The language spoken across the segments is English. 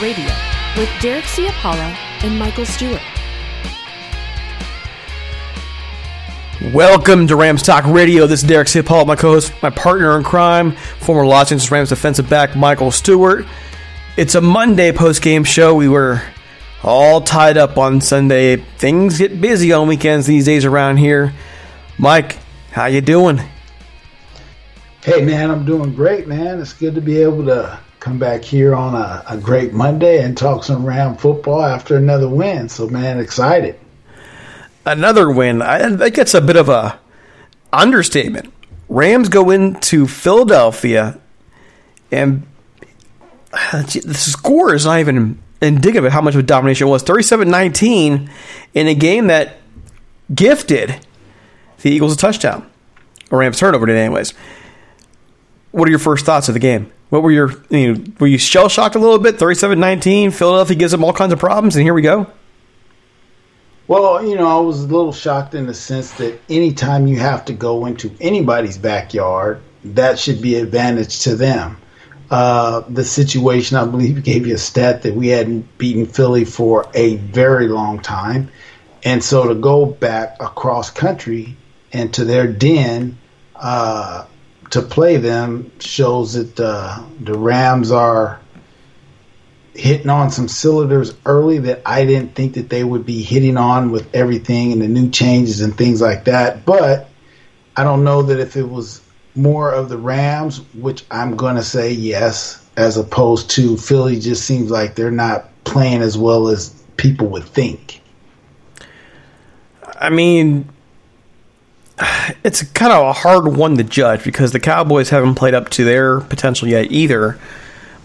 Radio with Derek Ciapala and Michael Stewart. Welcome to Rams Talk Radio. This is Derek Ciapala, my co-host, my partner in crime, former Los Angeles Rams defensive back Michael Stewart. It's a Monday post-game show. We were all tied up on Sunday. Things get busy on weekends these days around here. Mike, how you doing? Hey man, I'm doing great, man. It's good to be able to come back here on a, a great Monday and talk some Ram football after another win. So man, excited. Another win. I think that's a bit of a understatement. Rams go into Philadelphia, and uh, the score is not even indicative of how much of a domination it was. 37-19 in a game that gifted the Eagles a touchdown. A Rams turnover today, anyways. What are your first thoughts of the game? What were your you know, were you shell shocked a little bit? 37-19, Philadelphia gives them all kinds of problems, and here we go. Well, you know, I was a little shocked in the sense that anytime you have to go into anybody's backyard, that should be advantage to them. Uh, the situation, I believe, gave you a stat that we hadn't beaten Philly for a very long time. And so to go back across country and to their den uh, to play them shows that uh, the Rams are hitting on some cylinders early that I didn't think that they would be hitting on with everything and the new changes and things like that. But I don't know that if it was more of the Rams, which I'm going to say yes, as opposed to Philly just seems like they're not playing as well as people would think. I mean, it's kind of a hard one to judge because the Cowboys haven't played up to their potential yet either.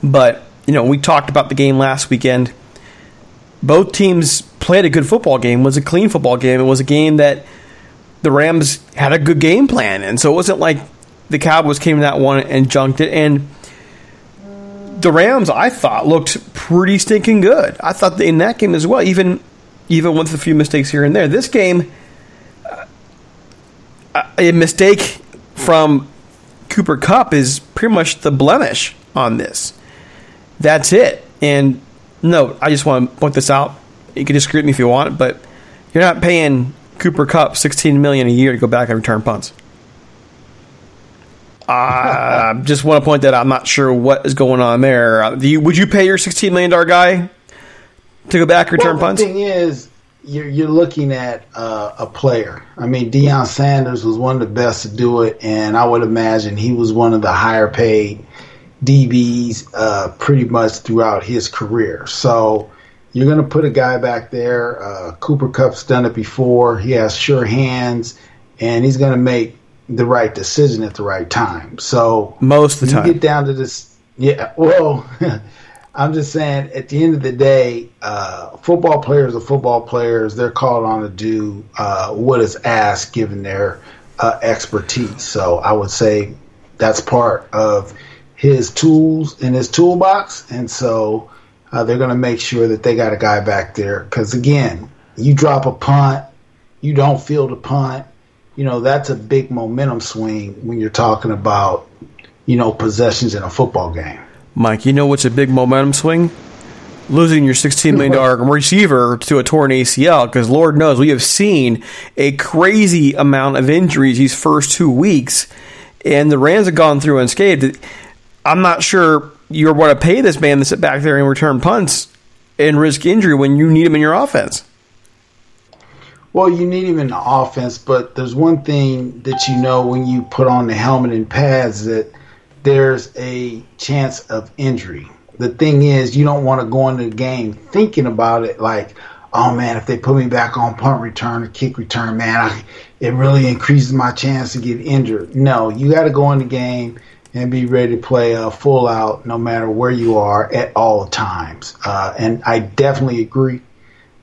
But, you know, we talked about the game last weekend. Both teams played a good football game. It was a clean football game. It was a game that the Rams had a good game plan. And so it wasn't like the Cowboys came in that one and junked it. And the Rams, I thought, looked pretty stinking good. I thought in that game as well, even even with a few mistakes here and there. This game, a mistake from Cooper Kupp is pretty much the blemish on this. That's it. And no, I just want to point this out. You can disagree with me if you want, but you're not paying Cooper Kupp 16 million a year to go back and return punts. I just want to point that out. I'm not sure what is going on there. Uh, you, would you pay your 16 million dollar guy to go back and return well, punts? The thing is, you're, you're looking at uh, a player. I mean, Deion Sanders was one of the best to do it, and I would imagine he was one of the higher paid DBs uh, pretty much throughout his career. So you're going to put a guy back there. Uh, Cooper Kupp's done it before. He has sure hands, and he's going to make the right decision at the right time. So most of the time, you get down to this. Yeah, well. I'm just saying, at the end of the day, uh, football players are football players. They're called on to do uh, what is asked given their uh, expertise. So I would say that's part of his tools in his toolbox. And so uh, they're going to make sure that they got a guy back there. Because again, you drop a punt, you don't field a punt. You know, that's a big momentum swing when you're talking about, you know, possessions in a football game. Mike, you know what's a big momentum swing? Losing your $16 million receiver to a torn ACL, because Lord knows we have seen a crazy amount of injuries these first two weeks, and the Rams have gone through unscathed. I'm not sure you're going to pay this man to sit back there and return punts and risk injury when you need him in your offense. Well, you need him in the offense, but there's one thing that you know when you put on the helmet and pads that – there's a chance of injury. The thing is, you don't want to go into the game thinking about it like, oh man, if they put me back on punt return or kick return, man, I, it really increases my chance to get injured. No, you got to go in the game and be ready to play uh, full out no matter where you are at all times. Uh, and I definitely agree.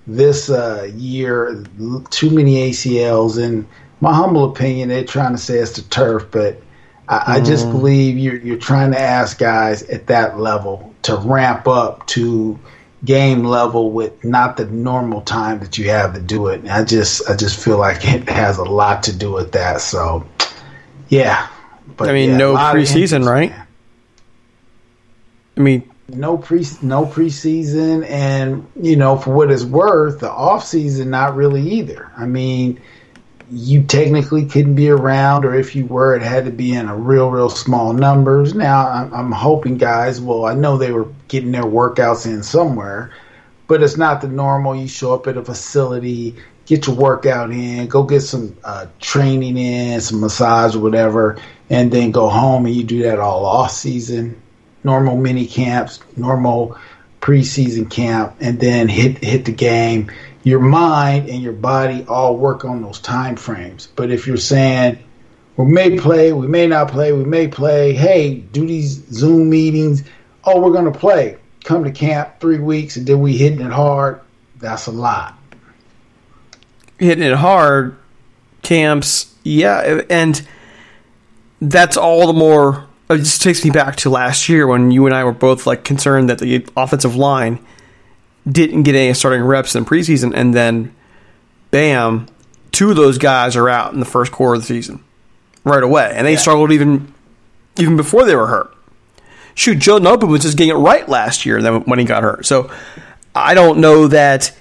This uh, year, too many ACLs. and my humble opinion, they're trying to say it's the turf, but I, I just mm. believe you're you're trying to ask guys at that level to ramp up to game level with not the normal time that you have to do it. And I just I just feel like it has a lot to do with that. So yeah. But I mean yeah, no preseason, right? I mean no pre no preseason and you know for what it's worth the off season not really either. I mean you technically couldn't be around, or if you were, it had to be in a real, real small numbers. Now, I'm, I'm hoping guys, well, I know they were getting their workouts in somewhere, but it's not the normal. You show up at a facility, get your workout in, go get some uh, training in, some massage or whatever, and then go home and you do that all off season. Normal mini camps, normal preseason camp, and then hit hit the game your mind and your body all work on those time frames. But if you're saying we may play, we may not play, we may play, hey, do these Zoom meetings, oh, we're gonna play. Come to camp three weeks and then we hitting it hard, that's a lot. Hitting it hard, camps, yeah, and that's all the more it just takes me back to last year when you and I were both like concerned that the offensive line didn't get any starting reps in preseason, and then bam, two of those guys are out in the first quarter of the season right away, and they yeah. struggled even even before they were hurt. Shoot, Joe Noteboom was just getting it right last year then when he got hurt. So I don't know that.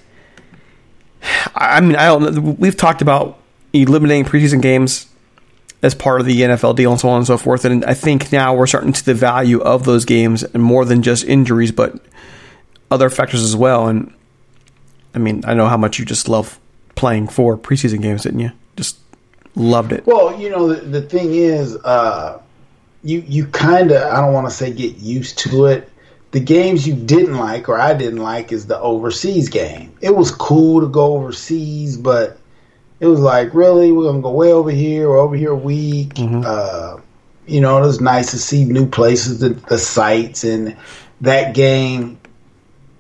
I mean, I don't. We've talked about eliminating preseason games as part of the NFL deal and so on and so forth. And I think now we're starting to the value of those games and more than just injuries, but other factors as well. And I mean, I know how much you just love playing for preseason games, didn't you? Just loved it. Well, you know, the, the thing is, uh, you you kind of I don't want to say get used to it. The games you didn't like or I didn't like is the overseas game. It was cool to go overseas, but it was like, really, we're gonna go way over here or over here a week. Mm-hmm. Uh, you know, it was nice to see new places, the, the sights, and that game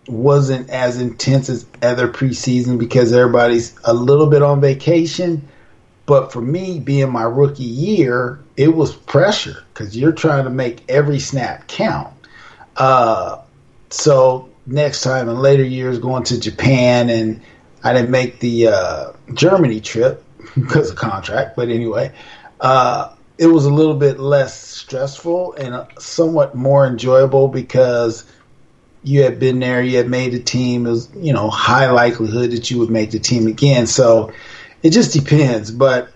wasn't as intense as other preseason because everybody's a little bit on vacation. But for me, being my rookie year, it was pressure because you're trying to make every snap count. Uh, so next time in later years, going to Japan, and I didn't make the uh, Germany trip because of contract. But anyway, uh, it was a little bit less stressful and somewhat more enjoyable because you had been there, you had made the team. It was, you know, high likelihood that you would make the team again. So it just depends, but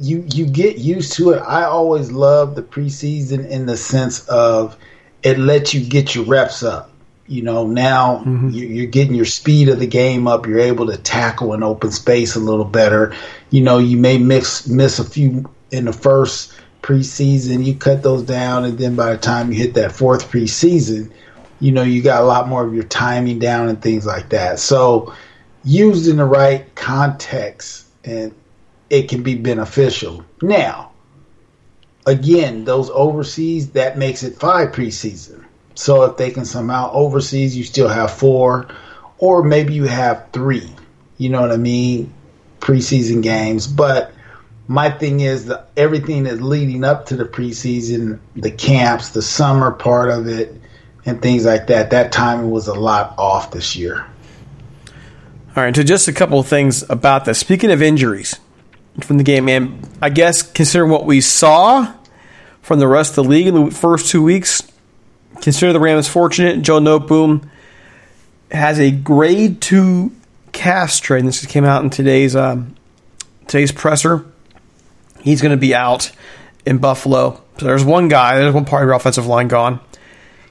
you you get used to it. I always love the preseason in the sense of it lets you get your reps up. You know, now mm-hmm. you're getting your speed of the game up. You're able to tackle an open space a little better. You know, you may miss miss a few in the first preseason. You cut those down, and then by the time you hit that fourth preseason, you know you got a lot more of your timing down and things like that. So used in the right context, and it can be beneficial. Now, again, those overseas that makes it five preseason. So if they can somehow overseas, you still have four, or maybe you have three. You know what I mean? Preseason games, but my thing is that everything that's leading up to the preseason, the camps, the summer part of it, and things like that. That timing was a lot off this year. All right, so just a couple of things about this. Speaking of injuries from the game, man, I guess considering what we saw from the rest of the league in the first two weeks, consider the Rams fortunate. Joe Noteboom has a grade two calf strain. This came out in today's um, today's presser. He's going to be out in Buffalo. So there's one guy, there's one part of your offensive line gone.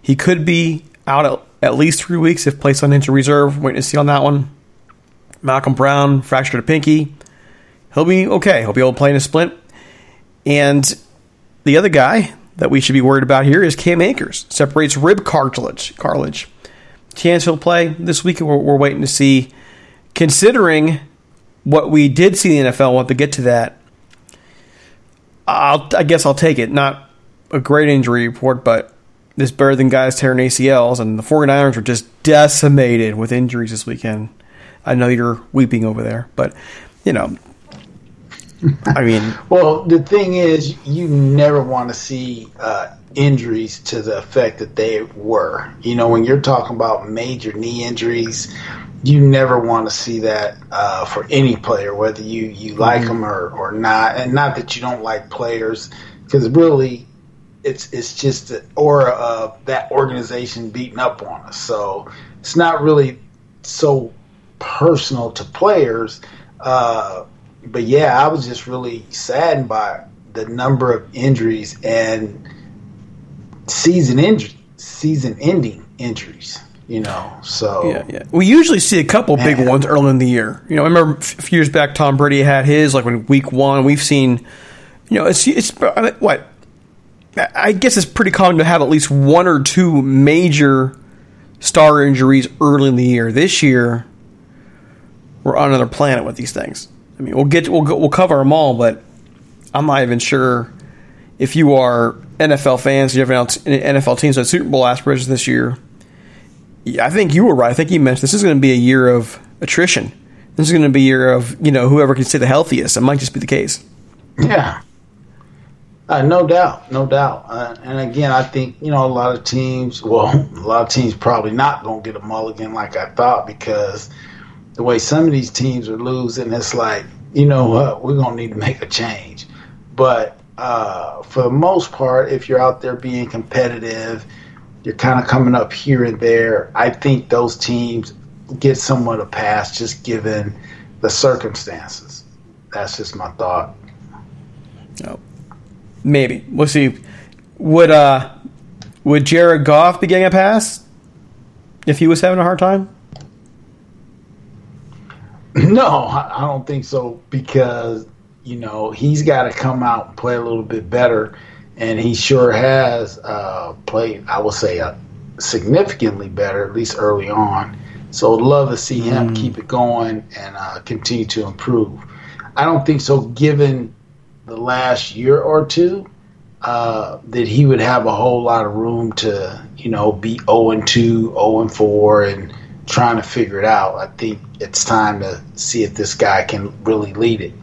He could be out at, at least three weeks if placed on injury reserve. Waiting to see on that one. Malcolm Brown fractured a pinky. He'll be okay. He'll be able to play in a splint. And the other guy that we should be worried about here is Cam Akers. Separates rib cartilage. Cartilage. Chance he'll play this week. We're, we're waiting to see. Considering what we did see in the NFL, want to get to that I'll, I guess I'll take it. Not a great injury report, but this better than guys tearing ACLs. And the 49ers were just decimated with injuries this weekend. I know you're weeping over there, but, you know, I mean. well, the thing is, you never want to see uh, injuries to the effect that they were. You know, when you're talking about major knee injuries, you never want to see that uh, for any player, whether you, you like mm-hmm. them or, or not. And not that you don't like players, because really, it's it's just the aura of that organization beating up on us. So it's not really so personal to players. Uh, but yeah, I was just really saddened by the number of injuries and season injury, season ending injuries you know. So yeah, yeah. We usually see a couple man. big ones early in the year. You know, I remember a few years back, Tom Brady had his like when week one. We've seen, you know, it's it's what I guess it's pretty common to have at least one or two major star injuries early in the year. This year, we're on another planet with these things. I mean, we'll get we'll we'll cover them all, but I'm not even sure if you are NFL fans, you have an NFL teams that Super Bowl aspirations this year I think you were right. I think you mentioned this is going to be a year of attrition. This is going to be a year of you know whoever can stay the healthiest. It might just be the case. Yeah, uh, no doubt, no doubt. Uh, and again, I think you know a lot of teams. Well, a lot of teams probably not going to get a mulligan like I thought because the way some of these teams are losing, it's like you know what we're going to need to make a change. But uh, for the most part, if you're out there being competitive you're kind of coming up here and there. I think those teams get somewhat a pass just given the circumstances. That's just my thought. Oh, maybe we'll see. Would uh would Jared Goff be getting a pass? if he was having a hard time? No, I don't think so because you know he's got to come out and play a little bit better, and he sure has uh, played. I would say uh, significantly better, at least early on. So I'd love to see him mm. keep it going and uh, continue to improve. I don't think so, given the last year or two, uh, that he would have a whole lot of room to, you know, be 0 and 2, 0 and 4, and trying to figure it out. I think it's time to see if this guy can really lead it.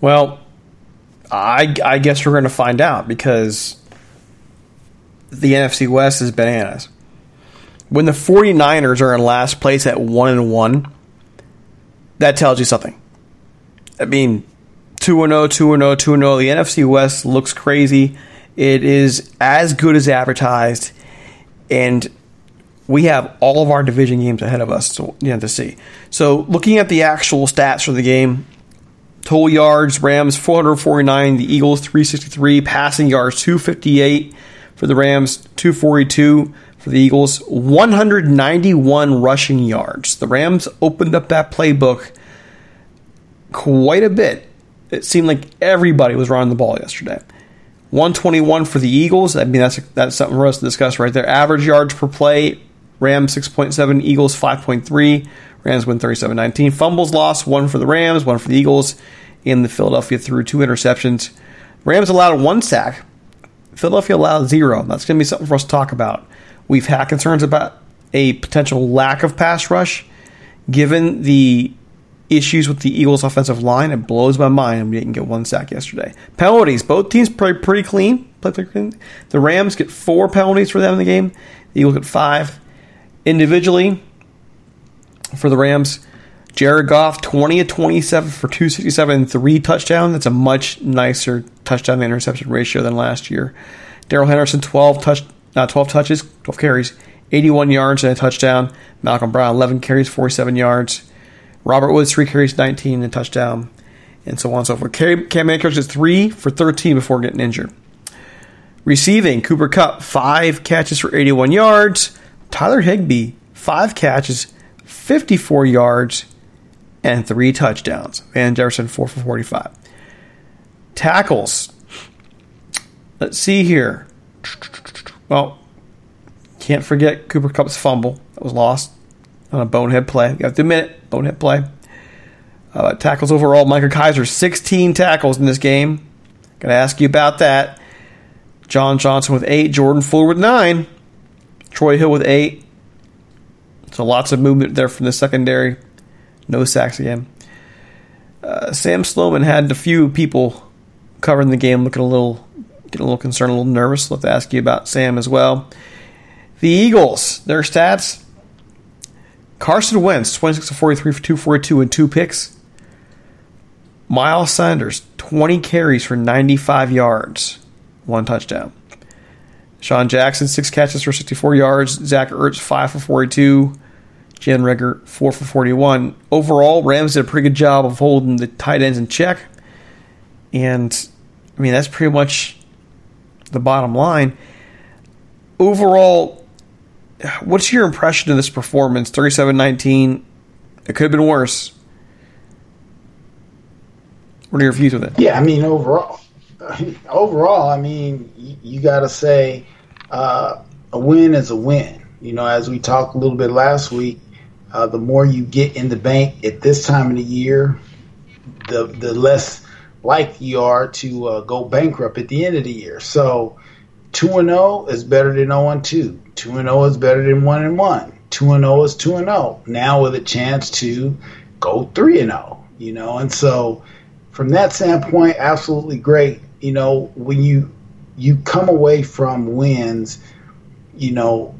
Well, I, I guess we're going to find out because the NFC West is bananas. When the 49ers are in last place at 1 and 1, that tells you something. I mean, 2 0, 2 0, 2 0. The NFC West looks crazy. It is as good as advertised. And we have all of our division games ahead of us to, you know, to see. So, looking at the actual stats for the game, total yards, Rams 449, the Eagles 363, passing yards 258 for the Rams, 242 for the Eagles, 191 rushing yards. The Rams opened up that playbook quite a bit. It seemed like everybody was running the ball yesterday. 121 for the Eagles. I mean, that's that's something for us to discuss right there. Average yards per play, Rams 6.7, Eagles 5.3. Rams win 37 19. Fumbles lost, one for the Rams, one for the Eagles. In the Philadelphia threw two interceptions. Rams allowed one sack. Philadelphia allowed zero. That's going to be something for us to talk about. We've had concerns about a potential lack of pass rush. Given the issues with the Eagles' offensive line, it blows my mind we didn't get one sack yesterday. Penalties, both teams play pretty clean. Play pretty clean. The Rams get four penalties for them in the game. The Eagles get five. Individually, for the Rams, Jared Goff, 20 of 27 for 267 and three touchdowns. That's a much nicer touchdown to interception ratio than last year. Darrell Henderson, 12 touch, uh, 12 touches, 12 carries, 81 yards and a touchdown. Malcolm Brown, 11 carries, 47 yards. Robert Woods, 3 carries, 19 and touchdown. And so on and so forth. Cam Akers is 3 for 13 before getting injured. Receiving, Cooper Kupp, 5 catches for 81 yards. Tyler Higbee, 5 catches, 54 yards and three touchdowns. Van Jefferson, four for 45. Tackles. Let's see here. Well, can't forget Cooper Kupp's fumble that was lost on a bonehead play. You got to admit it, bonehead play. Uh, tackles overall, Micah Kiser, 16 tackles in this game. Got to ask you about that. John Johnson with eight, Jordan Fuller with nine, Troy Hill with eight. So lots of movement there from the secondary. No sacks again. Uh, Sam Sloman had a few people covering the game looking a little, getting a little concerned, a little nervous. Let's ask you about Sam as well. The Eagles, their stats. Carson Wentz, 26 of 43 for 242 and two picks. Miles Sanders, 20 carries for 95 yards, one touchdown. Sean Jackson, six catches for 64 yards. Zach Ertz, 5 for 42. Jalen Reagor, 4 for 41. Overall, Rams did a pretty good job of holding the tight ends in check. And, I mean, that's pretty much the bottom line. Overall, what's your impression of this performance? 37 19. It could have been worse. What are your views with it? Yeah, I mean, overall, overall, I mean, you, you got to say uh, a win is a win. You know, as we talked a little bit last week, uh, the more you get in the bank at this time of the year, the the less likely you are to uh, go bankrupt at the end of the year. So, two and zero oh is better than 0 and 2. Two and zero oh is better than one and one. Two and zero is two and zero. Now with a chance to go three and zero. You know, and so from that standpoint, absolutely great. You know, when you you come away from wins, you know,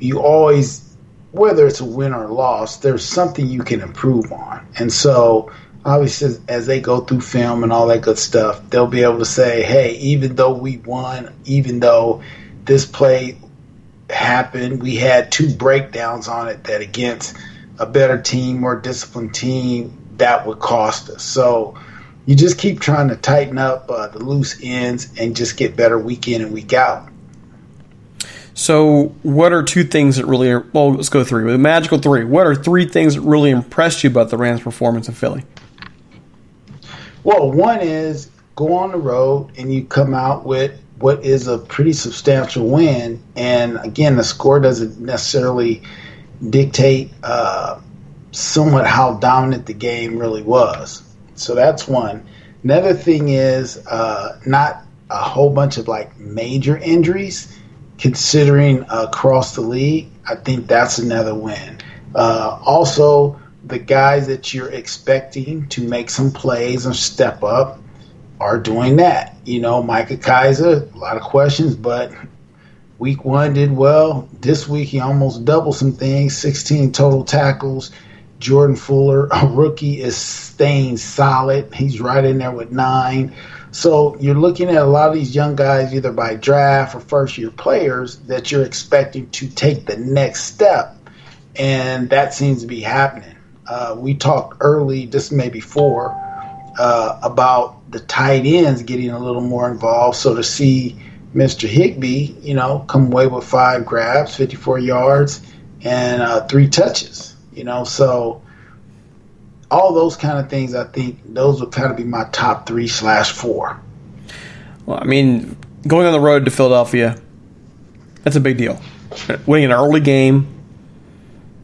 you always whether it's a win or a loss, there's something you can improve on. And so, obviously, as they go through film and all that good stuff, they'll be able to say, hey, even though we won, even though this play happened, we had two breakdowns on it that against a better team, more disciplined team, that would cost us. So, you just keep trying to tighten up uh, the loose ends and just get better week in and week out. So, what are two things that really? Well, let's go three. the magical three. What are three things that really impressed you about the Rams' performance in Philly? Well, one is go on the road and you come out with what is a pretty substantial win. And again, the score doesn't necessarily dictate uh, somewhat how dominant the game really was. So that's one. Another thing is uh, not a whole bunch of like major injuries, considering across the league. I think that's another win. Uh, also, the guys that you're expecting to make some plays and step up are doing that. You know, Micah Kiser, a lot of questions, but week one did well. This week he almost doubled some things, 16 total tackles. Jordan Fuller, a rookie, is staying solid. He's right in there with nine. So you're looking at a lot of these young guys, either by draft or first year players, that you're expecting to take the next step. And that seems to be happening. Uh, we talked early, this may be four, uh, about the tight ends getting a little more involved. So to see Mr. Higbee, you know, come away with five grabs, 54 yards, and uh, three touches, you know, so all those kind of things, I think those would kind of be my top three slash four. Well, I mean, going on the road to Philadelphia, that's a big deal. Winning an early game.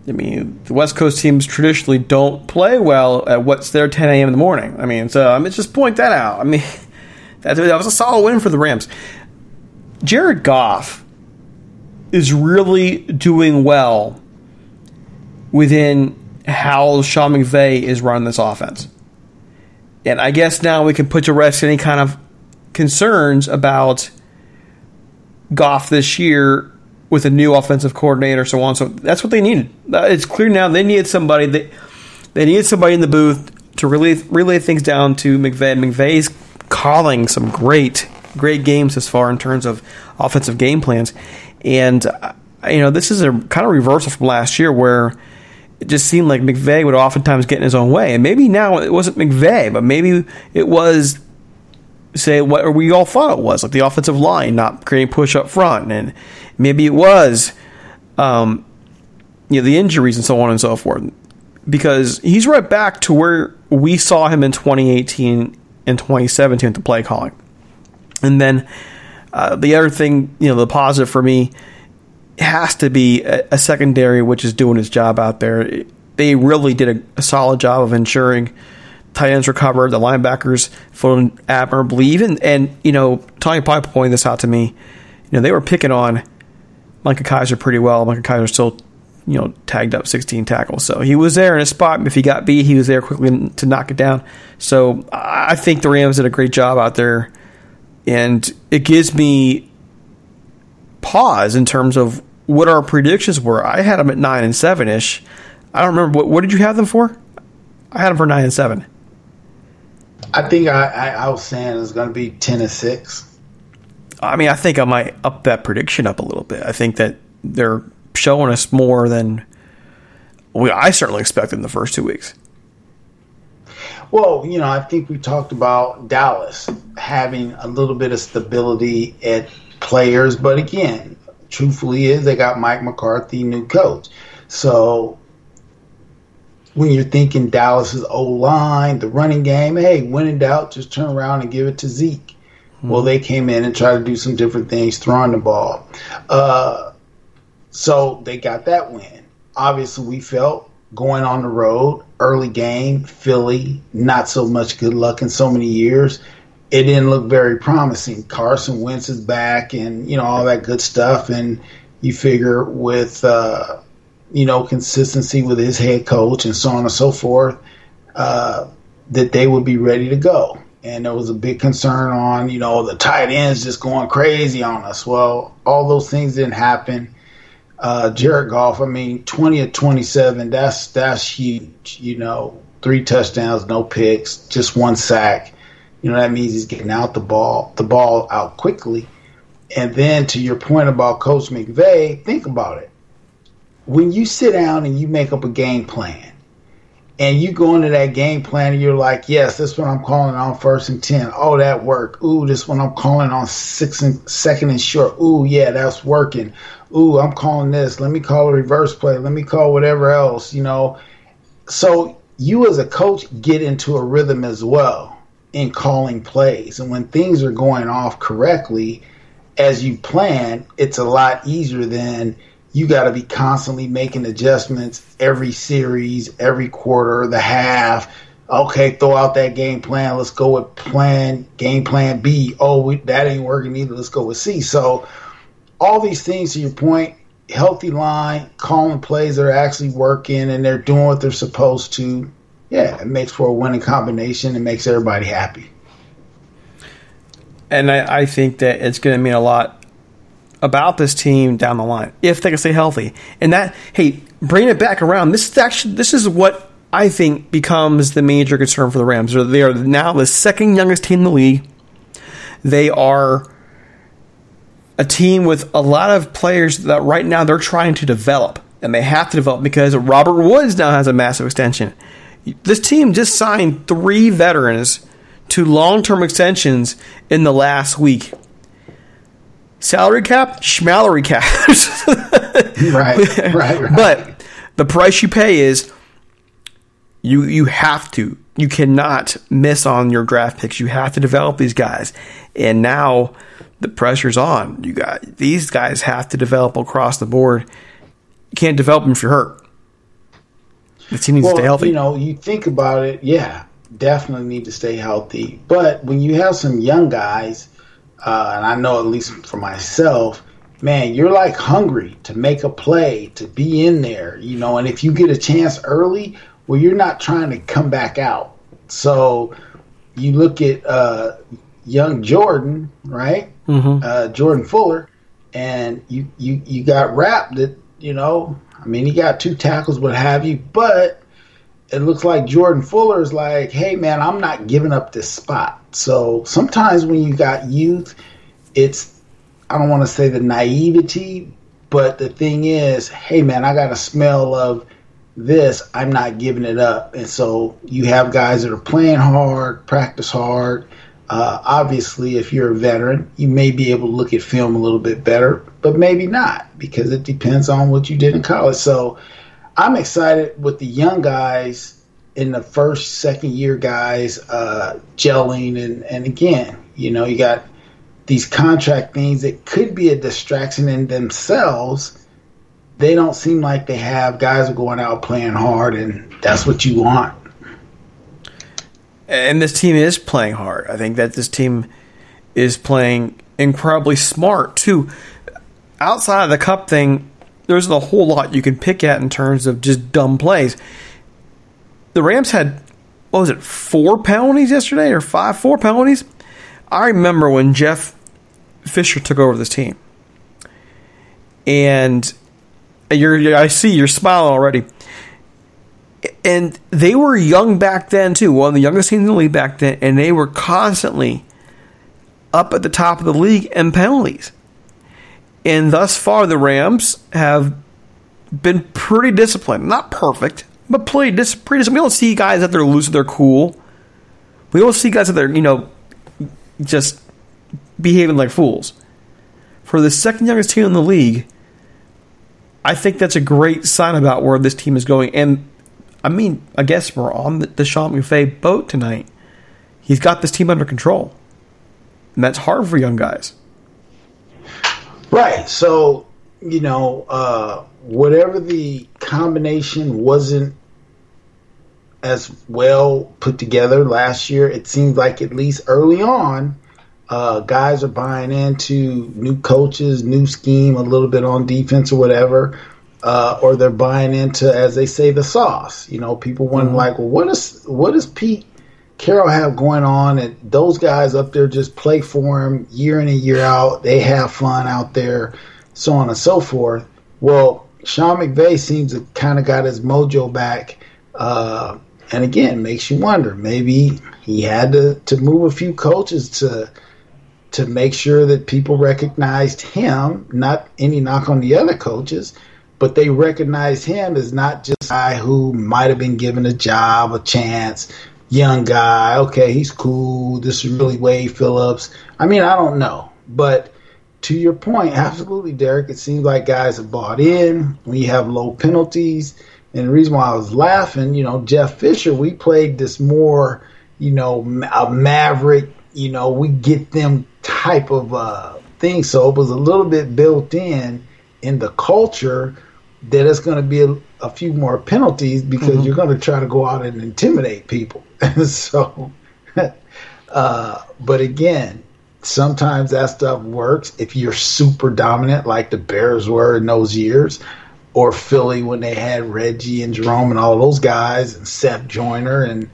I mean, the West Coast teams traditionally don't play well at what's their 10 a.m. in the morning. I mean, so I mean, just point that out. I mean, that, that was a solid win for the Rams. Jared Goff is really doing well within how Sean McVay is running this offense. And I guess now we can put to rest any kind of concerns about Goff this year with a new offensive coordinator, so on. So that's what they needed. Uh, it's clear now they needed somebody. They they needed somebody in the booth to relay relay things down to McVay. McVay's calling some great great games as far in terms of offensive game plans, and uh, you know this is a kind of reversal from last year where it just seemed like McVay would oftentimes get in his own way. And maybe now it wasn't McVay, but maybe it was, say, what we all thought it was, like the offensive line not creating push up front. And maybe it was, um, you know, the injuries and so on and so forth. Because he's right back to where we saw him in 2018 and 2017 with the play calling. And then uh, the other thing, you know, the positive for me has to be a, a, secondary which is doing its job out there. They really did a, a solid job of ensuring tight ends recovered, the linebackers floated admirably. Even and you know, Tony Pipe pointed this out to me. You know, they were picking on Micah Kiser pretty well. Micah Kiser still, you know, tagged up 16 tackles, so he was there in a spot. If he got beat, he was there quickly to knock it down. So I think the Rams did a great job out there, and it gives me pause in terms of what our predictions were. I had them at nine and seven ish. I don't remember what. What did you have them for? I had them for nine and seven. I think I, I, I was saying it's going to be ten and six. I mean, I think I might up that prediction up a little bit. I think that they're showing us more than we. I certainly expected in the first two weeks. Well, you know, I think we talked about Dallas having a little bit of stability at players, but again, truthfully, is they got Mike McCarthy, new coach. So when you're thinking Dallas's O line, the running game, hey, when in doubt, just turn around and give it to Zeke. Mm-hmm. Well, they came in and tried to do some different things, throwing the ball. Uh, so they got that win. Obviously, we felt going on the road, early game, Philly, not so much good luck in so many years it didn't look very promising. Carson Wentz is back, and you know all that good stuff, and you figure with uh, you know consistency with his head coach and so on and so forth, uh, that they would be ready to go. And there was a big concern on you know the tight ends just going crazy on us. Well, all those things didn't happen. Uh, Jared Goff, I mean, twenty of twenty-seven. That's that's huge. You know, three touchdowns, no picks, just one sack you know that means he's getting out the ball, the ball out quickly. And then to your point about Coach McVay, think about it. When you sit down and you make up a game plan, and you go into that game plan and you're like, yes, this one I'm calling on first and ten. Oh, that worked. Ooh, this one I'm calling on six and second and short. Ooh, yeah, that's working. Ooh, I'm calling this. Let me call a reverse play. Let me call whatever else, you know. So you as a coach get into a rhythm as well in calling plays. And when things are going off correctly as you plan, it's a lot easier than you got to be constantly making adjustments every series, every quarter, the half. Okay, throw out that game plan. Let's go with plan game plan B. Oh, we, that ain't working either. Let's go with C. So all these things to your point, healthy line, calling plays that are actually working and they're doing what they're supposed to. Yeah, it makes for a winning combination. It makes everybody happy. And I, I think that it's going to mean a lot about this team down the line if they can stay healthy. And that, hey, bring it back around. This is actually this is what I think becomes the major concern for the Rams. They are now the second youngest team in the league. They are a team with a lot of players that right now they're trying to develop, and they have to develop because Robert Woods now has a massive extension. This team just signed three veterans to long-term extensions in the last week salary cap, schmallery cap. right, right, right. But the price you pay is you you have to. You cannot miss on your draft picks. You have to develop these guys. And now the pressure's on. You got these guys have to develop across the board. You can't develop them if you're hurt. The team needs well, to stay healthy. You know, you think about it, yeah, definitely need to stay healthy. But when you have some young guys uh, and I know at least for myself, man, you're like hungry to make a play, to be in there, you know. And if you get a chance early, well, you're not trying to come back out. So you look at uh, young Jordan, right? Mm-hmm. Uh, Jordan Fuller, and you you you got wrapped that you know. I mean, he got two tackles, what have you, but it looks like Jordan Fuller is like, hey man, I'm not giving up this spot. So sometimes when you got youth, it's I don't want to say the naivety, but the thing is, hey man, I got a smell of this. I'm not giving it up. And so you have guys that are playing hard, practice hard. Uh, obviously, if you're a veteran, you may be able to look at film a little bit better, but maybe not because it depends on what you did in college. So I'm excited with the young guys in the first, second year guys uh, gelling, and and again, you know, you got these contract things that could be a distraction in themselves. They don't seem like they have guys are going out playing hard, and that's what you want. And this team is playing hard. I think that this team is playing incredibly smart too. Outside of the Kupp thing, there's a whole lot you can pick at in terms of just dumb plays. The Rams had what was it, four penalties yesterday or five, four penalties? I remember when Jeff Fisher took over this team. And you're I see you're smiling already. And they were young back then too, one of the youngest teams in the league back then, and they were constantly up at the top of the league in penalties. And thus far, the Rams have been pretty disciplined. Not perfect, but pretty, dis- pretty disciplined. We don't see guys that they're losing their cool. We don't see guys that they're, you know, just behaving like fools. For the second youngest team in the league, I think that's a great sign about where this team is going. And I mean, I guess we're on the, Sean McVay boat tonight. He's got this team under control. And that's hard for young guys. Right. So, you know, uh, whatever the combination wasn't as well put together last year, it seems like at least early on, uh, guys are buying into new coaches, new scheme, a little bit on defense or whatever. Uh, or they're buying into, as they say, the sauce. You know, people want mm-hmm. like, well, what is what is Pete Carroll have going on, and those guys up there just play for him year in and year out. They have fun out there, so on and so forth. Well, Sean McVay seems to kind of got his mojo back, uh, and again makes you wonder. Maybe he had to to move a few coaches to to make sure that people recognized him. Not any knock on the other coaches, but they recognized him as not just a guy who might have been given a job, a chance, young guy. Okay, he's cool. This is really Wade Phillips. I mean, I don't know, but to your point, absolutely, Derek. It seems like guys have bought in. We have low penalties, and the reason why I was laughing, you know, Jeff Fisher, we played this more, you know, a maverick. You know, we get them type of uh, thing. So it was a little bit built in in the culture that it's going to be a, few more penalties because mm-hmm. you're going to try to go out and intimidate people. so, uh, but again, sometimes that stuff works if you're super dominant, like the Bears were in those years, or Philly when they had Reggie and Jerome and all those guys, and Seth Joyner, and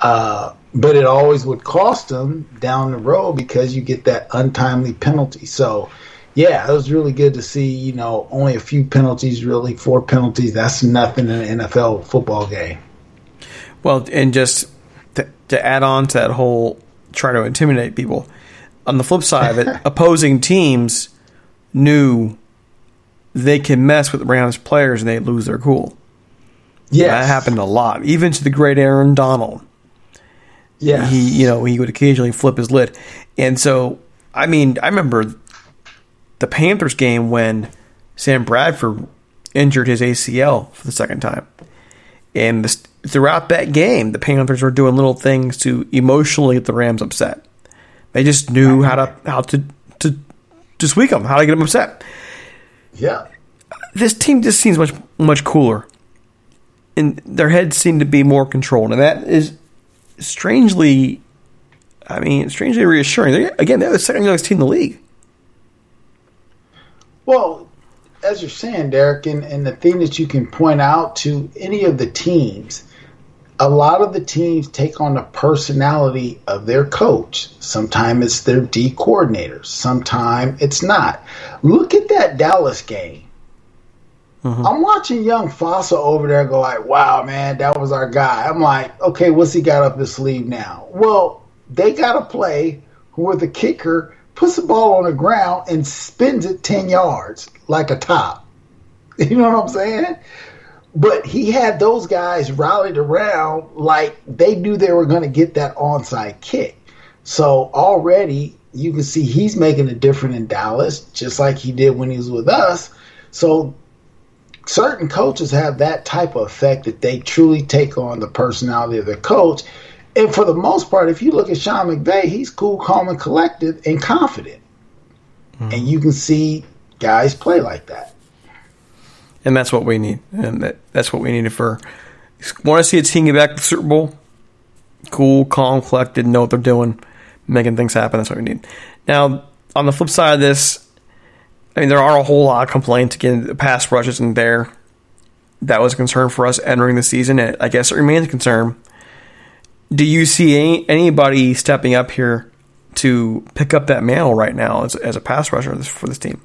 uh, but it always would cost them down the road because you get that untimely penalty. So, yeah, it was really good to see. You know, only a few penalties, really four penalties. That's nothing in an NFL football game. Well, and just to, to add on to that whole try to intimidate people. On the flip side of it, opposing teams knew they can mess with Rams players and they lose their cool. Yeah, that happened a lot, even to the great Aaron Donald. Yeah, he you know he would occasionally flip his lid, and so I mean I remember the Panthers game when Sam Bradford injured his ACL for the second time, and this, throughout that game the Panthers were doing little things to emotionally get the Rams upset. They just knew how to how to to to squeak them, how to get them upset. Yeah, this team just seems much much cooler, and their heads seem to be more controlled, and that is strangely, I mean, strangely reassuring. They, again, they're the second youngest team in the league. Well, as you're saying, Derek, and, and the thing that you can point out to any of the teams, a lot of the teams take on the personality of their coach. Sometimes it's their D coordinator, sometimes it's not. Look at that Dallas game. Mm-hmm. I'm watching young Fassel over there go like, "Wow, man, that was our guy." I'm like, "Okay, what's he got up his sleeve now?" Well, they got a play where the kicker puts the ball on the ground and spins it ten yards like a top. You know what I'm saying? But he had those guys rallied around like they knew they were going to get that onside kick. So already you can see he's making a difference in Dallas, just like he did when he was with us. So certain coaches have that type of effect that they truly take on the personality of the coach. And for the most part, if you look at Sean McVay, he's cool, calm, and collected and confident. Mm-hmm. And you can see guys play like that. And that's what we need. And that, that's what we needed for. Want to see a team get back to the Super Bowl? Cool, calm, collected, know what they're doing, making things happen. That's what we need. Now, on the flip side of this, I mean, there are a whole lot of complaints. Again, the pass rush isn't there. That was a concern for us entering the season, and I guess it remains a concern. Do you see any, anybody stepping up here to pick up that mantle right now as, as a pass rusher for this team?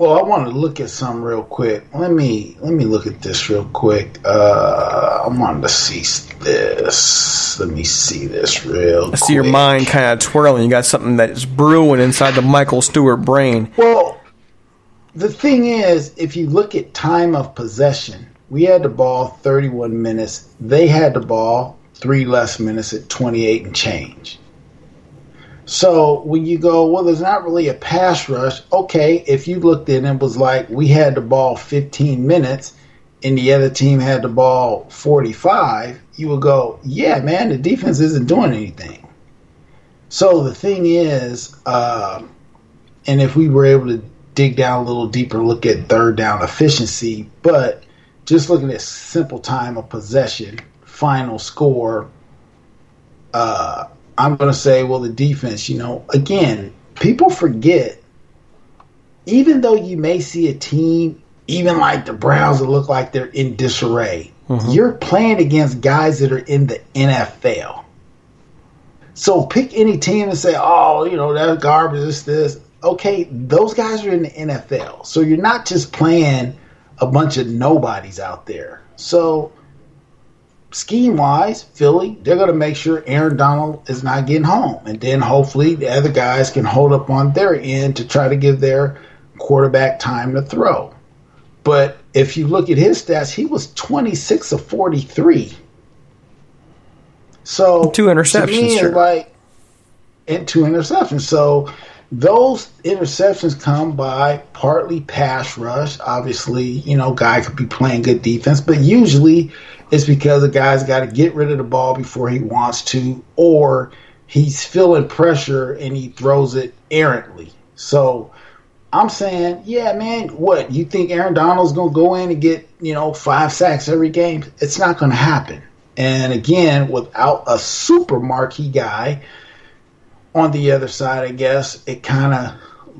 Well, I want to look at some real quick. Let me let me look at this real quick. Uh, I wanted to see this. Let me see this real. I see your mind kind of twirling. You got something that is brewing inside the Michael Stewart brain. Well, the thing is, if you look at time of possession, we had the ball 31 minutes. They had the ball three less minutes at 28 and change. So when you go, well, there's not really a pass rush. Okay, if you looked at it was like, we had the ball 15 minutes and the other team had the ball 45, you would go, yeah, man, the defense isn't doing anything. So the thing is, uh, and if we were able to dig down a little deeper, look at third down efficiency, but just looking at simple time of possession, final score, uh, I'm going to say, well, the defense, you know, again, people forget, even though you may see a team, even like the Browns, that look like they're in disarray, mm-hmm. you're playing against guys that are in the NFL. So pick any team and say, oh, you know, that's garbage, this, this. Okay, those guys are in the NFL. So you're not just playing a bunch of nobodies out there. So scheme wise, Philly, they're going to make sure Aaron Donald is not getting home. And then hopefully the other guys can hold up on their end to try to give their quarterback time to throw. But if you look at his stats, he was 26 of 43. So two interceptions, to me, sure. like and two interceptions. So those interceptions come by partly pass rush. Obviously, you know, guy could be playing good defense, but usually it's because the guy's got to get rid of the ball before he wants to, or he's feeling pressure and he throws it errantly. So I'm saying, yeah, man, what you think Aaron Donald's gonna go in and get, you know, five sacks every game? It's not gonna happen. And again, without a super marquee guy on the other side, I guess it kind of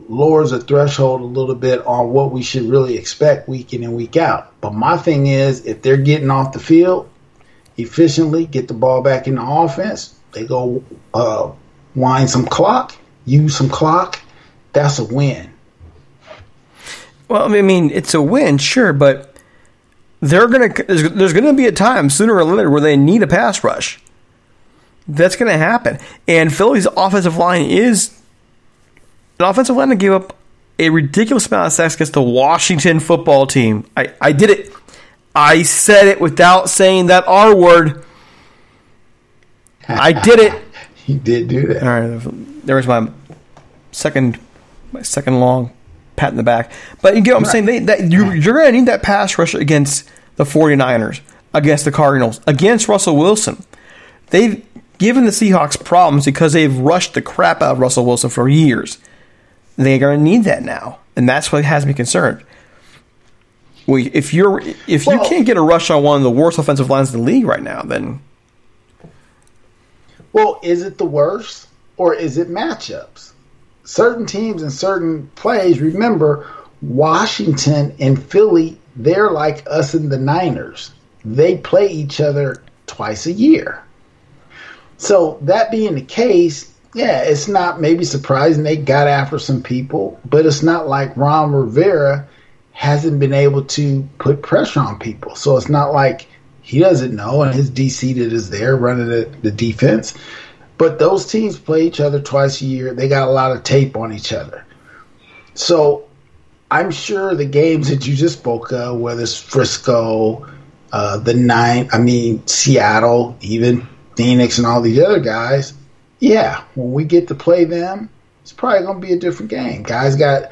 lowers the threshold a little bit on what we should really expect week in and week out. But my thing is, if they're getting off the field efficiently, get the ball back in the offense, they go uh, wind some clock, use some clock, that's a win. Well, I mean, it's a win, sure, but they're gonna. There's, there's gonna be a time sooner or later where they need a pass rush. That's gonna happen, and Philly's offensive line is an offensive line that gave up a ridiculous amount of sacks against the Washington football team. I, I did it. I said it without saying that R word. I did it. he did do that. All right, there was my second, my second long pat in the back. But you get what I'm saying? They, that you, you're going to need that pass rush against the 49ers, against the Cardinals, against Russell Wilson. They've given the Seahawks problems because they've rushed the crap out of Russell Wilson for years. They're going to need that now, and that's what has me concerned. We, if you're if you can't get a rush on one of the worst offensive lines in the league right now, then Well, is it the worst or is it matchups? Certain teams and certain plays, remember, Washington and Philly, they're like us and the Niners. They play each other twice a year. So, that being the case, yeah, it's not maybe surprising they got after some people, but it's not like Ron Rivera hasn't been able to put pressure on people. So, it's not like he doesn't know, and his DC that is there running the, the defense. But those teams play each other twice a year. They got a lot of tape on each other. So I'm sure the games that you just spoke of, whether it's Frisco, uh, the nine, I mean Seattle, even Phoenix, and all these other guys, yeah, when we get to play them, it's probably going to be a different game. Guys got a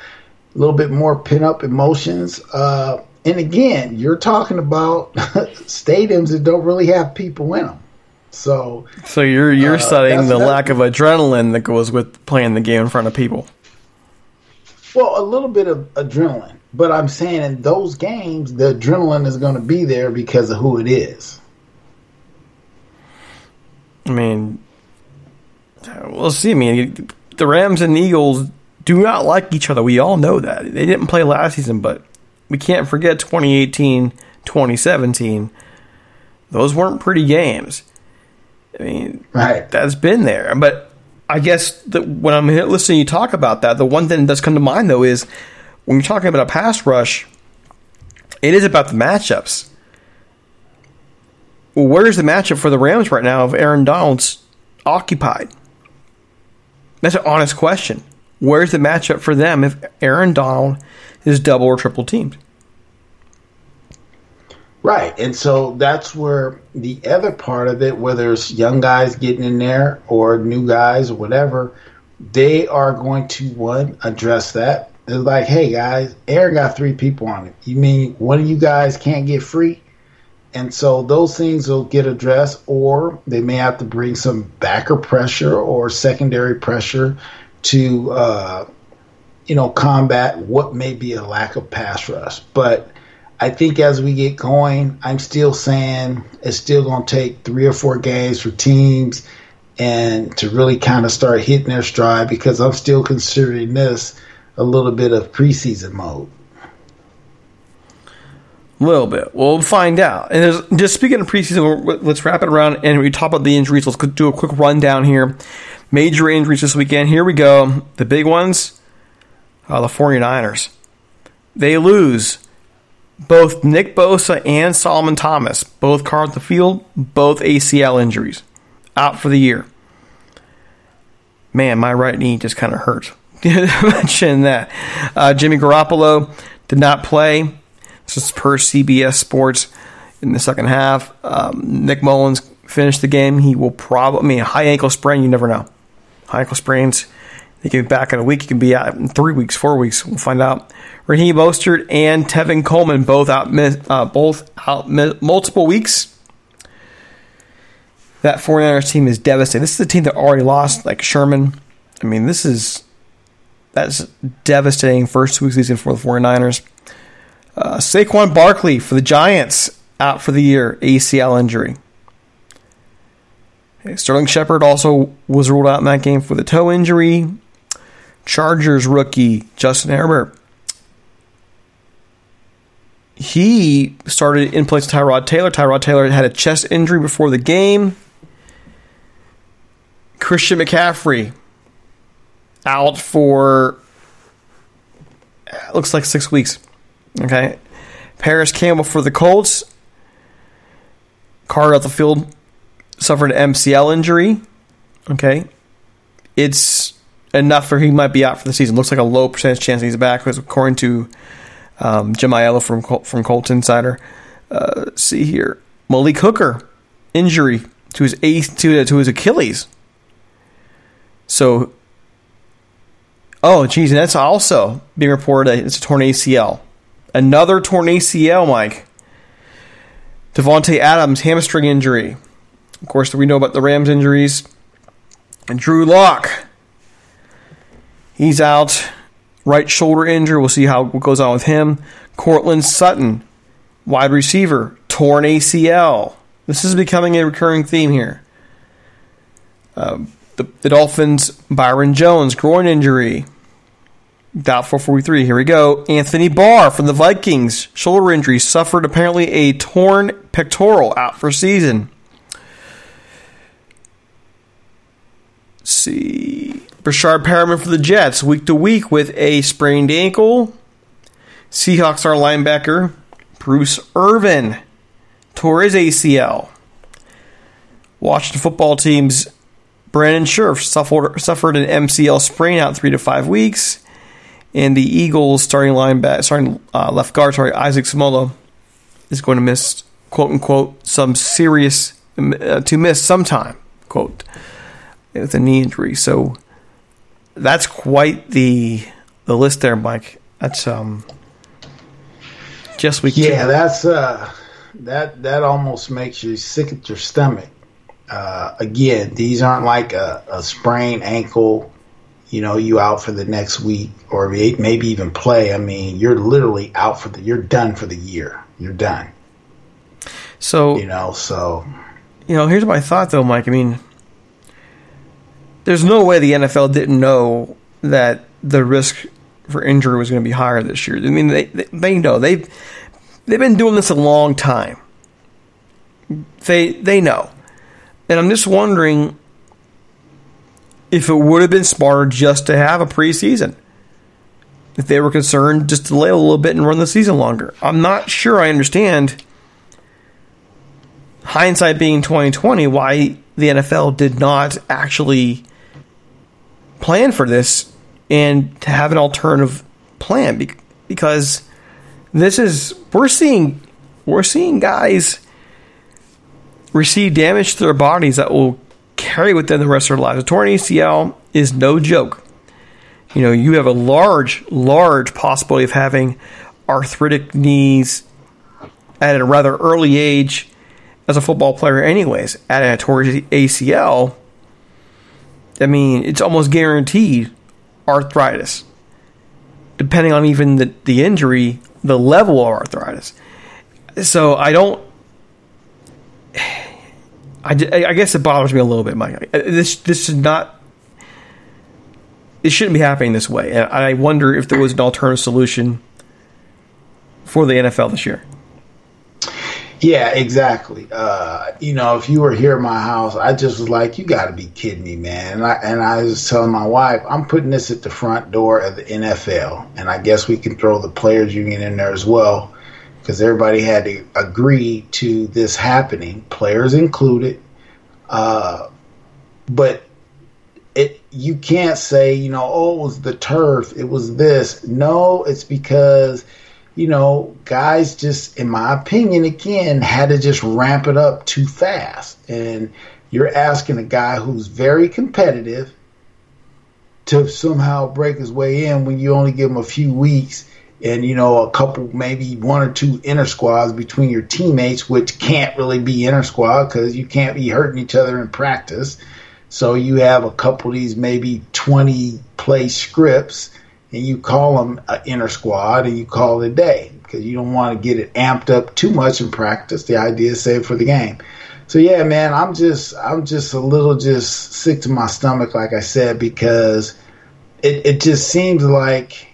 little bit more pin up emotions. Uh, and again, you're talking about stadiums that don't really have people in them. So so you're you're Uh, studying the lack of adrenaline that goes with playing the game in front of people. Well, a little bit of adrenaline, but I'm saying in those games, the adrenaline is going to be there because of who it is. I mean, we'll see. I mean, the Rams and Eagles do not like each other. We all know that. They didn't play last season, but we can't forget 2018, 2017. Those weren't pretty games. I mean, right. that's been there. But I guess that when I'm listening to you talk about that, the one thing that's come to mind, though, is when you're talking about a pass rush, it is about the matchups. Well, where's the matchup for the Rams right now if Aaron Donald's occupied? That's an honest question. Where's the matchup for them if Aaron Donald is double or triple teamed? Right. And so that's where the other part of it, whether it's young guys getting in there or new guys or whatever, they are going to, one, address that. They're like, hey, guys, Aaron got three people on it. You mean one of you guys can't get free? And so those things will get addressed, or they may have to bring some backer pressure or secondary pressure to, uh, you know, combat what may be a lack of pass rush. But I think as we get going, I'm still saying it's still going to take three or four games for teams and to really kind of start hitting their stride because I'm still considering this a little bit of preseason mode. A little bit. We'll find out. And there's, just speaking of preseason, let's wrap it around and we talk about the injuries. Let's do a quick rundown here. Major injuries this weekend. Here we go. The big ones uh, the 49ers. They lose both Nick Bosa and Solomon Thomas, both card the field, both ACL injuries, out for the year. Man, my right knee just kind of hurt. Mention that. Uh, Jimmy Garoppolo did not play. This is per CBS Sports in the second half. Um, Nick Mullens finished the game. He will probably, I mean, high ankle sprain, you never know. High ankle sprains, he can be back in a week. He can be out in three weeks, four weeks. We'll find out. Raheem Mostert and Tevin Coleman both out, uh, both out multiple weeks. That 49ers team is devastating. This is a team that already lost, like Sherman. I mean, this is that's devastating first two weeks season for the 49ers. Uh, Saquon Barkley for the Giants out for the year, ACL injury. Sterling Shepard also was ruled out in that game for the toe injury. Chargers rookie Justin Herbert. He started in place of Tyrod Taylor. Tyrod Taylor had a chest injury before the game. Christian McCaffrey out for looks like six weeks. Okay. Parris Campbell for the Colts. Carter out the field suffered an MCL injury. Okay. It's enough for he might be out for the season. Looks like a low percentage chance he's back, according to um, Jim from from Colts Insider. Uh, see here, Malik Hooker injury to his eighth to to his Achilles. So, oh geez, and that's also being reported. It's a torn ACL, another torn ACL, Mike. Davante Adams hamstring injury. Of course, we know about the Rams injuries. And Drew Lock He's out. Right shoulder injury. We'll see how what goes on with him. Courtland Sutton, wide receiver, torn ACL. This is becoming a recurring theme here. Uh, the, the Dolphins, Byron Jones, groin injury. Doubtful 43. Here we go. Anthony Barr from the Vikings, shoulder injury, suffered apparently a torn pectoral out for season. Let's see. Breshad Perriman for the Jets, week to week with a sprained ankle. Seahawks our linebacker, Bruce Irvin, tore his ACL. Washington football team's Brandon Scherff suffered, suffered an MCL sprain out three to five weeks. And the Eagles starting linebacker, starting uh, left guard, sorry, Isaac Seumalo is going to miss, quote unquote, some serious, uh, to miss some time, quote, with a knee injury. So that's quite the the list there, Mike. That's um just we Yeah, two. that's uh that that almost makes you sick at your stomach. Uh, again, these aren't like a, a sprained ankle. You know, you out for the next week or maybe even play. I mean, you're literally out for the. You're done for the year. You're done. So you know, so you know. Here's my thought, though, Mike. I mean, there's no way the NFL didn't know that the risk for injury was going to be higher this year. I mean, they they know they've they've been doing this a long time. They they know, and I'm just wondering if it would have been smarter just to have a preseason. If they were concerned, just delay a little bit and run the season longer. I'm not sure I understand. Hindsight being 2020, why the NFL did not actually plan for this and to have an alternative plan because this is we're seeing we're seeing guys receive damage to their bodies that will carry with them the rest of their lives. A torn ACL is no joke. You know, you have a large, large possibility of having arthritic knees at a rather early age as a football player, anyways. At a torn ACL, I mean, it's almost guaranteed arthritis, depending on even the, the injury, the level of arthritis. So I don't. I, I guess it bothers me a little bit, Mike. This this is not. It shouldn't be happening this way, and I wonder if there was an alternative solution for the NFL this year. Yeah, exactly. Uh, you know, if you were here at my house, I just was like, "You got to be kidding me, man!" And I and I was telling my wife, "I'm putting this at the front door of the NFL, and I guess we can throw the players union in there as well, because everybody had to agree to this happening, players included. Uh, but it you can't say you know oh it was the turf it was this no it's because you know guys just in my opinion again had to just ramp it up too fast and you're asking a guy who's very competitive to somehow break his way in when you only give him a few weeks and you know a couple maybe one or two inner squads between your teammates which can't really be inner squad because you can't be hurting each other in practice so you have a couple of these maybe 20 play scripts and you call them an inner squad and you call it a day because you don't want to get it amped up too much in practice. The idea is save for the game. So yeah, man, I'm just I'm just a little just sick to my stomach, like I said, because it, it just seems like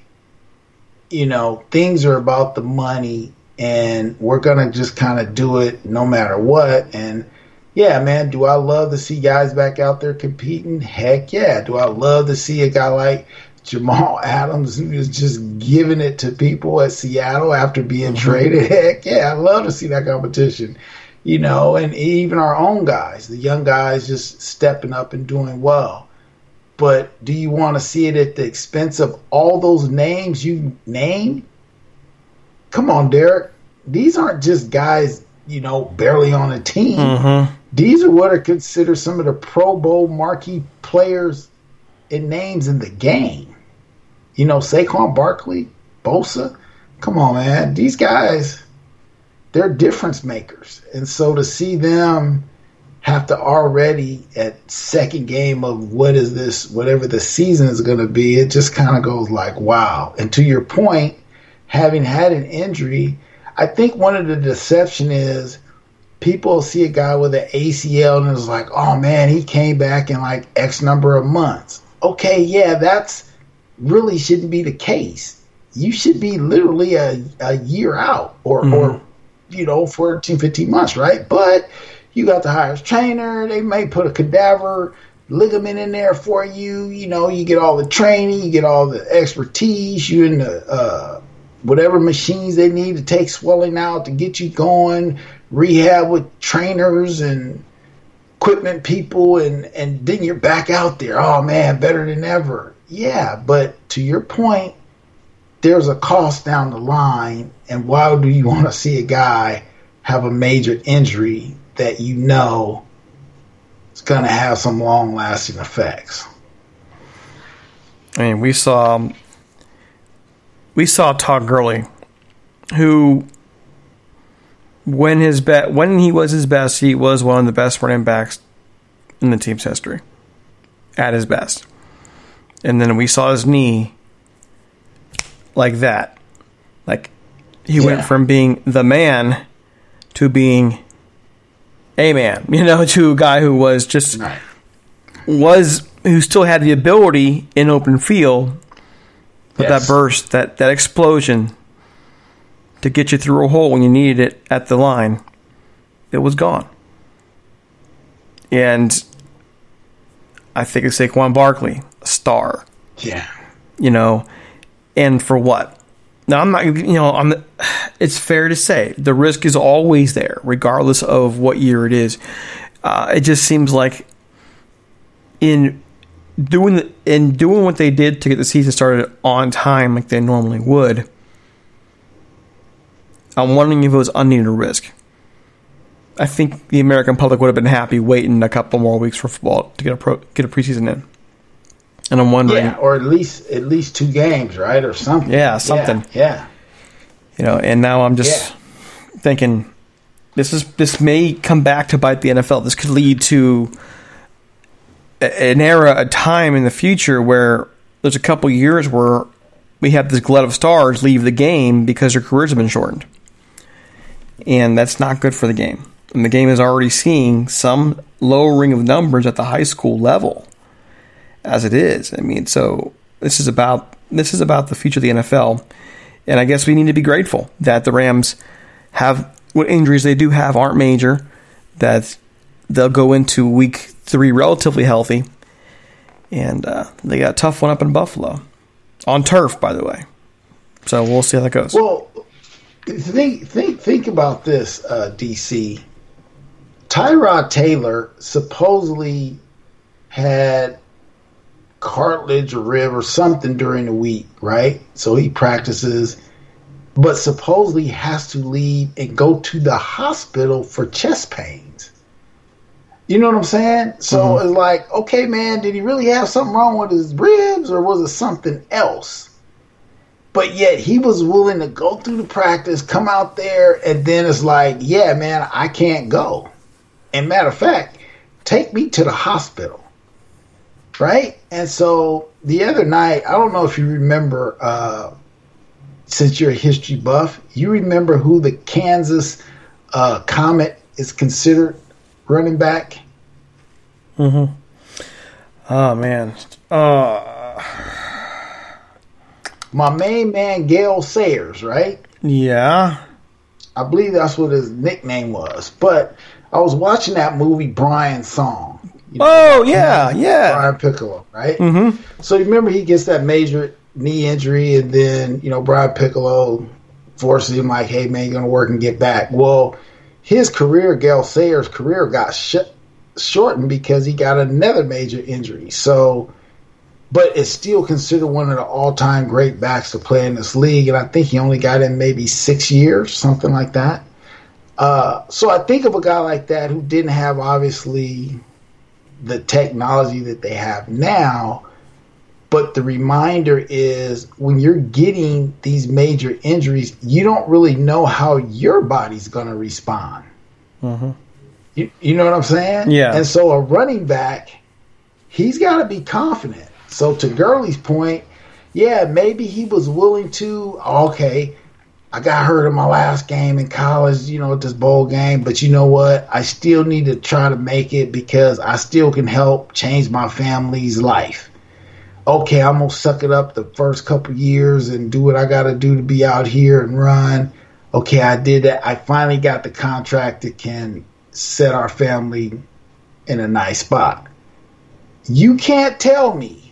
you know things are about the money and we're gonna just kind of do it no matter what and yeah, man, do I love to see guys back out there competing? Heck yeah. Do I love to see a guy like Jamal Adams who is just giving it to people at Seattle after being mm-hmm. traded? Heck yeah, I love to see that competition. You know, and even our own guys, the young guys just stepping up and doing well. But do you want to see it at the expense of all those names you name? Come on, Derek. These aren't just guys, you know, barely on a team. Mm-hmm these are what are considered some of the Pro Bowl marquee players and names in the game. You know, Saquon Barkley, Bosa. Come on, man. These guys, they're difference makers. And so to see them have to already at second game of what is this, whatever the season is going to be, it just kind of goes like, wow. And to your point, having had an injury, I think one of the deception is people see a guy with an ACL and it's like, oh man, he came back in like X number of months. Okay, yeah, that's really shouldn't be the case. You should be literally a, a year out or, mm-hmm. or, you know, 14, 15 months, right? But you got the highest trainer. They may put a cadaver ligament in there for you. You know, you get all the training, you get all the expertise. You in the uh, whatever machines they need to take swelling out to get you going rehab with trainers and equipment people and and then you're back out there oh man better than ever yeah but to your point there's a cost down the line and why do you want to see a guy have a major injury that you know is going to have some long lasting effects i mean we saw we saw todd Gurley who when his be- when he was his best, he was one of the best running backs in the team's history. At his best. And then we saw his knee like that. Like he yeah. went from being the man to being a man, you know, to a guy who was just right. was who still had the ability in open field, but yes. that burst, that that explosion to get you through a hole when you needed it at the line, it was gone. And I think it's Saquon Barkley, a star. Yeah. You know, and for what? Now I'm not. You know, I'm. It's fair to say the risk is always there, regardless of what year it is. Uh, it just seems like in doing the, in doing what they did to get the season started on time, like they normally would I'm wondering if it was unneeded risk. I think the American public would have been happy waiting a couple more weeks for football to get a pro, get a preseason in. And I'm wondering, yeah, or at least at least two games, right, or something. Yeah, something. Yeah. yeah. You know, and now I'm just yeah. thinking this is this may come back to bite the NFL. This could lead to an era, a time in the future where there's a couple years where we have this glut of stars leave the game because their careers have been shortened and that's not good for the game. And the game is already seeing some lowering of numbers at the high school level, as it is. I mean, so this is about this is about the future of the NFL, and I guess we need to be grateful that the Rams have what injuries they do have aren't major, that they'll go into week three relatively healthy, and uh, they got a tough one up in Buffalo on turf, by the way. So we'll see how that goes. Well, think think think about this, uh, DC. Tyrod Taylor supposedly had cartilage or rib or something during the week, right? So he practices, but supposedly has to leave and go to the hospital for chest pains. You know what I'm saying? So mm-hmm. it's like, okay, man, did he really have something wrong with his ribs or was it something else? But yet he was willing to go through the practice, come out there, and then it's like, yeah, man, I can't go. And matter of fact, take me to the hospital right? And so the other night, I don't know if you remember, uh, since you're a history buff, you remember who the Kansas uh, Comet is considered running back? Mm-hmm. Oh man. Uh... My main man, Gale Sayers, right? Yeah. I believe that's what his nickname was. But I was watching that movie, Brian Song. You know, oh yeah, yeah. Brian Piccolo, right? Mm-hmm. So you remember he gets that major knee injury, and then you know Brian Piccolo forces him like, "Hey man, you're gonna work and get back." Well, his career, Gale Sayers' career, got sh- shortened because he got another major injury. So, but it's still considered one of the all-time great backs to play in this league, and I think he only got in maybe six years, something like that. Uh, so I think of a guy like that who didn't have obviously the technology that they have now. But the reminder is when you're getting these major injuries, you don't really know how your body's going to respond. Mm-hmm. You, you know what I'm saying? Yeah. And so a running back, he's got to be confident. So to Gurley's point, yeah, maybe he was willing to, okay, I got hurt in my last game in college, you know, at this bowl game, but you know what? I still need to try to make it because I still can help change my family's life. Okay, I'm gonna suck it up the first couple years and do what I gotta do to be out here and run. Okay, I did that. I finally got the contract that can set our family in a nice spot. You can't tell me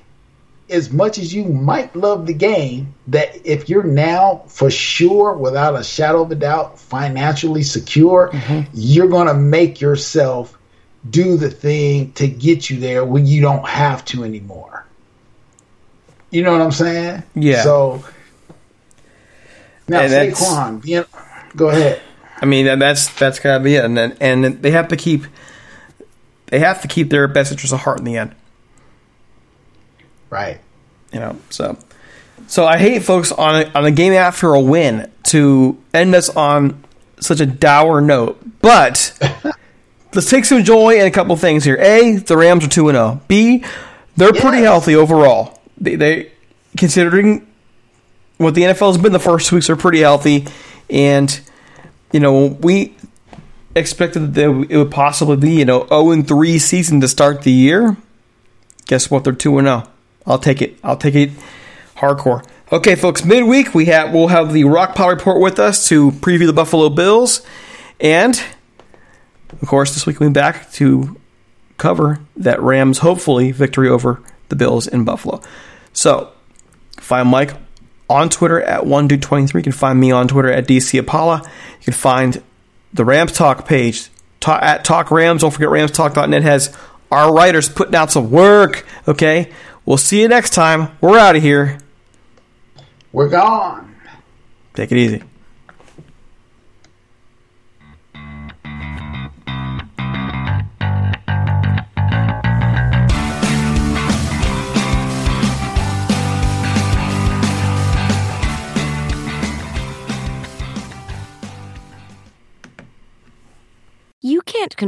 as much as you might love the game, that if you're now for sure, without a shadow of a doubt, financially secure, mm-hmm. you're going to make yourself do the thing to get you there when you don't have to anymore. You know what I'm saying? Yeah. So now and Saquon, being, go ahead. I mean, that's that's gotta be it, and then, and they have to keep they have to keep their best interest of heart in the end. Right. You know, so so I hate folks on a, on a game after a win to end us on such a dour note, but let's take some joy in a couple things here. A, the Rams are two and zero. B, they're yes. pretty healthy overall. They, they considering what the NFL has been the first two weeks are pretty healthy, and you know we expected that it would possibly be you know zero and three season to start the year. Guess what? They're two and zero. I'll take it. I'll take it hardcore. Okay, folks, midweek we have we'll have the Rock Pile report with us to preview the Buffalo Bills, and of course this week we'll be back to cover that Rams hopefully victory over the Bills in Buffalo. So find Mike on Twitter at one dude twenty three. You can find me on Twitter at DC Apollo. You can find the Rams Talk page at Talk Rams. Don't forget RamsTalk.net has our writers putting out some work. Okay, We'll see you next time. We're out of here. We're gone. Take it easy.